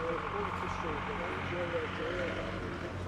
Thank you.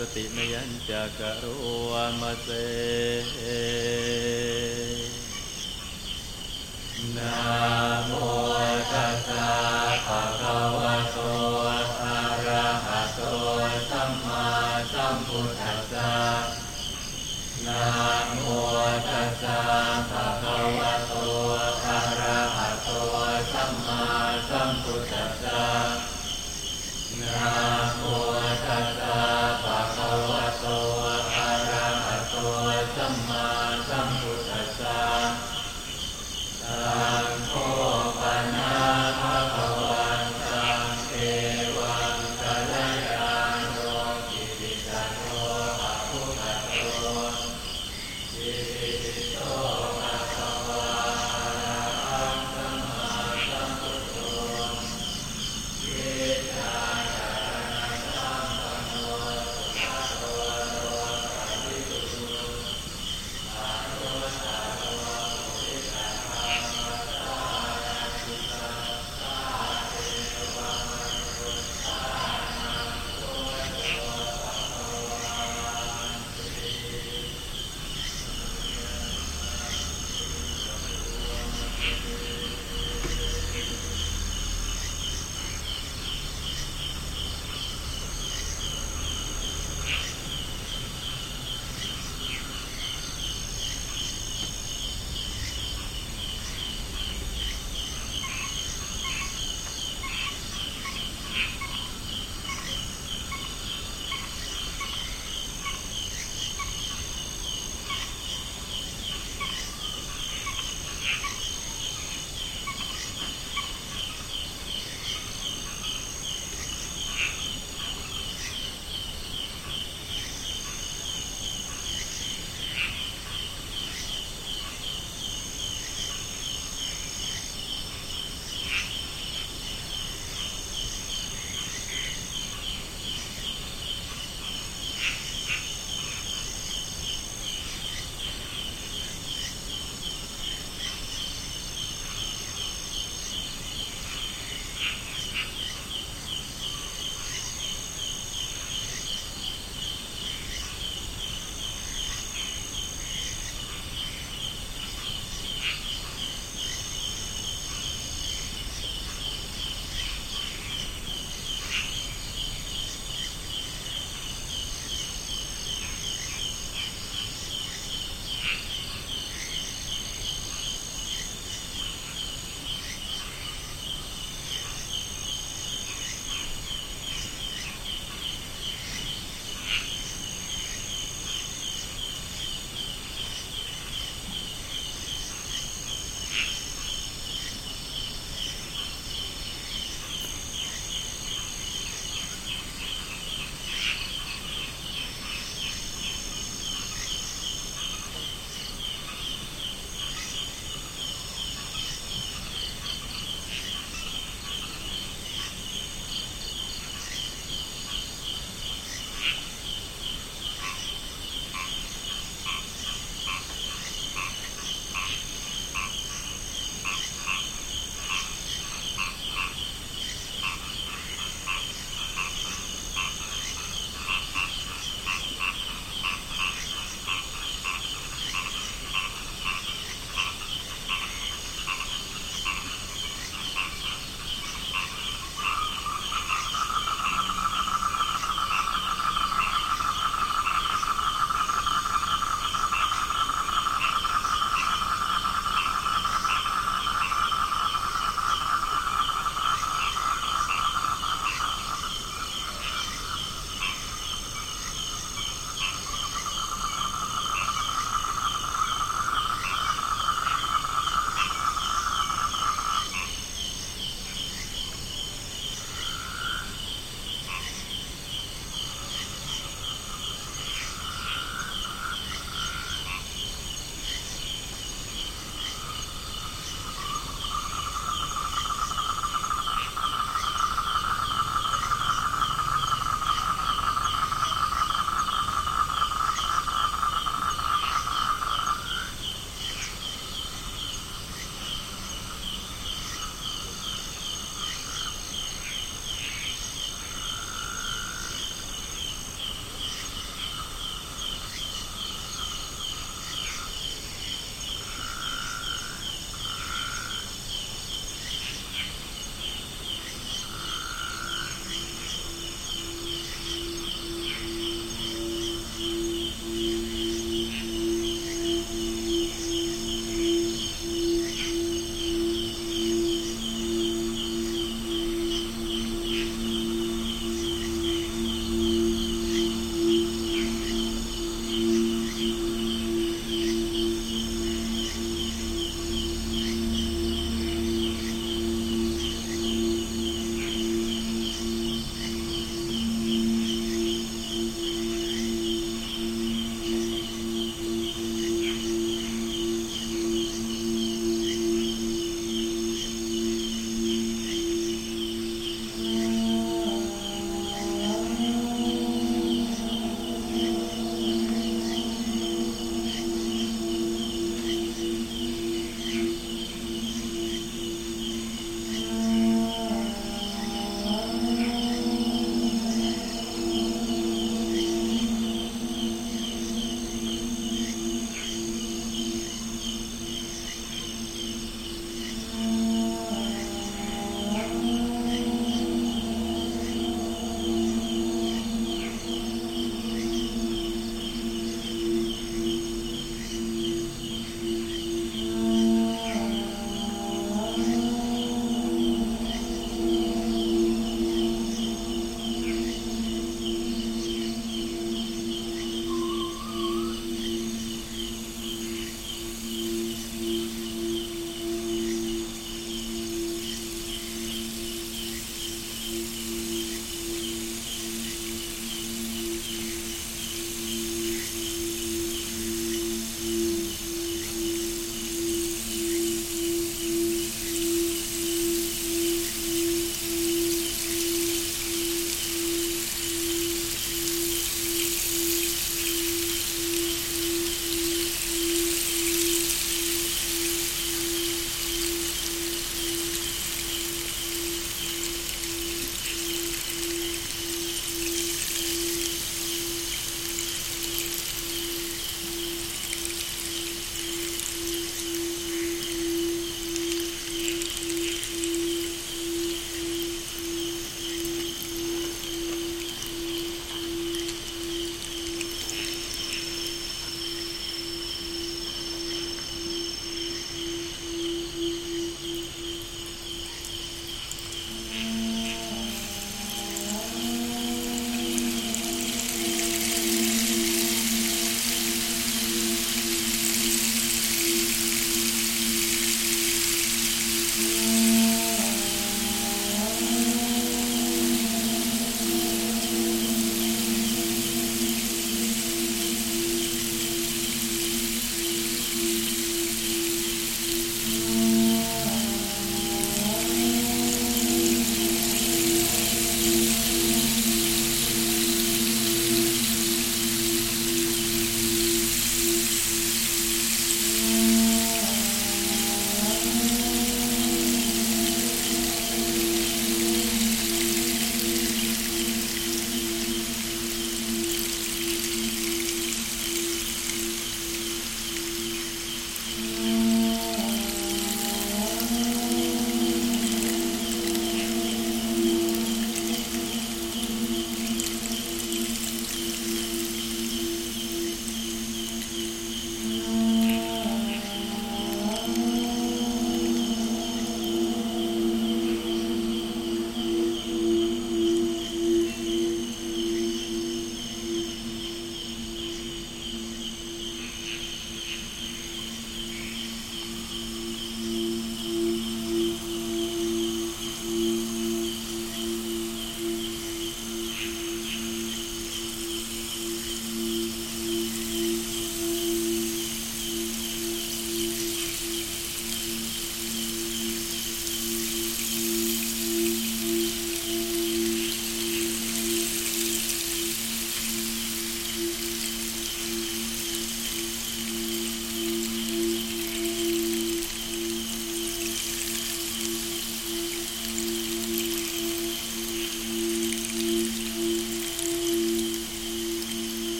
สติมยัญจากะโรมาเส